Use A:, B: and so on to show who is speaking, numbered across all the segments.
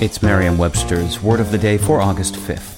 A: It's Merriam Webster's Word of the Day for August 5th.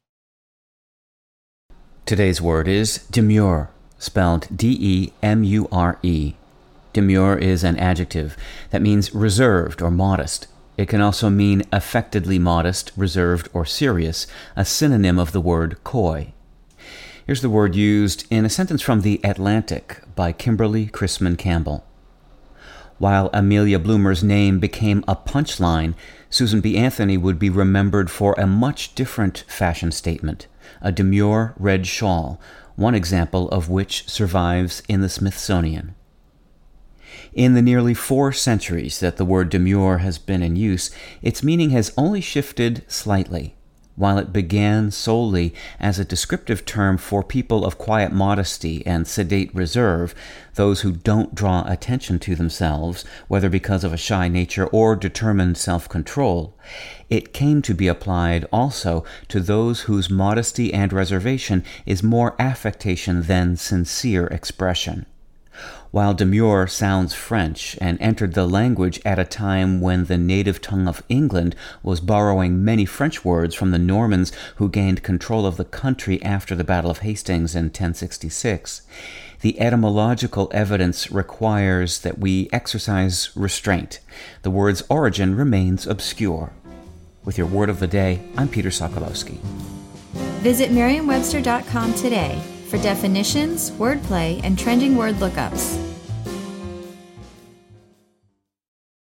A: Today's word is demure, spelled D E M U R E. Demure is an adjective that means reserved or modest. It can also mean affectedly modest, reserved, or serious, a synonym of the word coy. Here's the word used in a sentence from The Atlantic by Kimberly Chrisman Campbell. While Amelia Bloomer's name became a punchline, Susan B. Anthony would be remembered for a much different fashion statement a demure red shawl, one example of which survives in the Smithsonian. In the nearly four centuries that the word demure has been in use, its meaning has only shifted slightly. While it began solely as a descriptive term for people of quiet modesty and sedate reserve, those who don't draw attention to themselves, whether because of a shy nature or determined self control, it came to be applied also to those whose modesty and reservation is more affectation than sincere expression. While demure sounds French and entered the language at a time when the native tongue of England was borrowing many French words from the Normans who gained control of the country after the Battle of Hastings in 1066, the etymological evidence requires that we exercise restraint. The word's origin remains obscure. With your word of the day, I'm Peter Sokolowski.
B: Visit merriam-webster.com today for definitions, wordplay, and trending word lookups.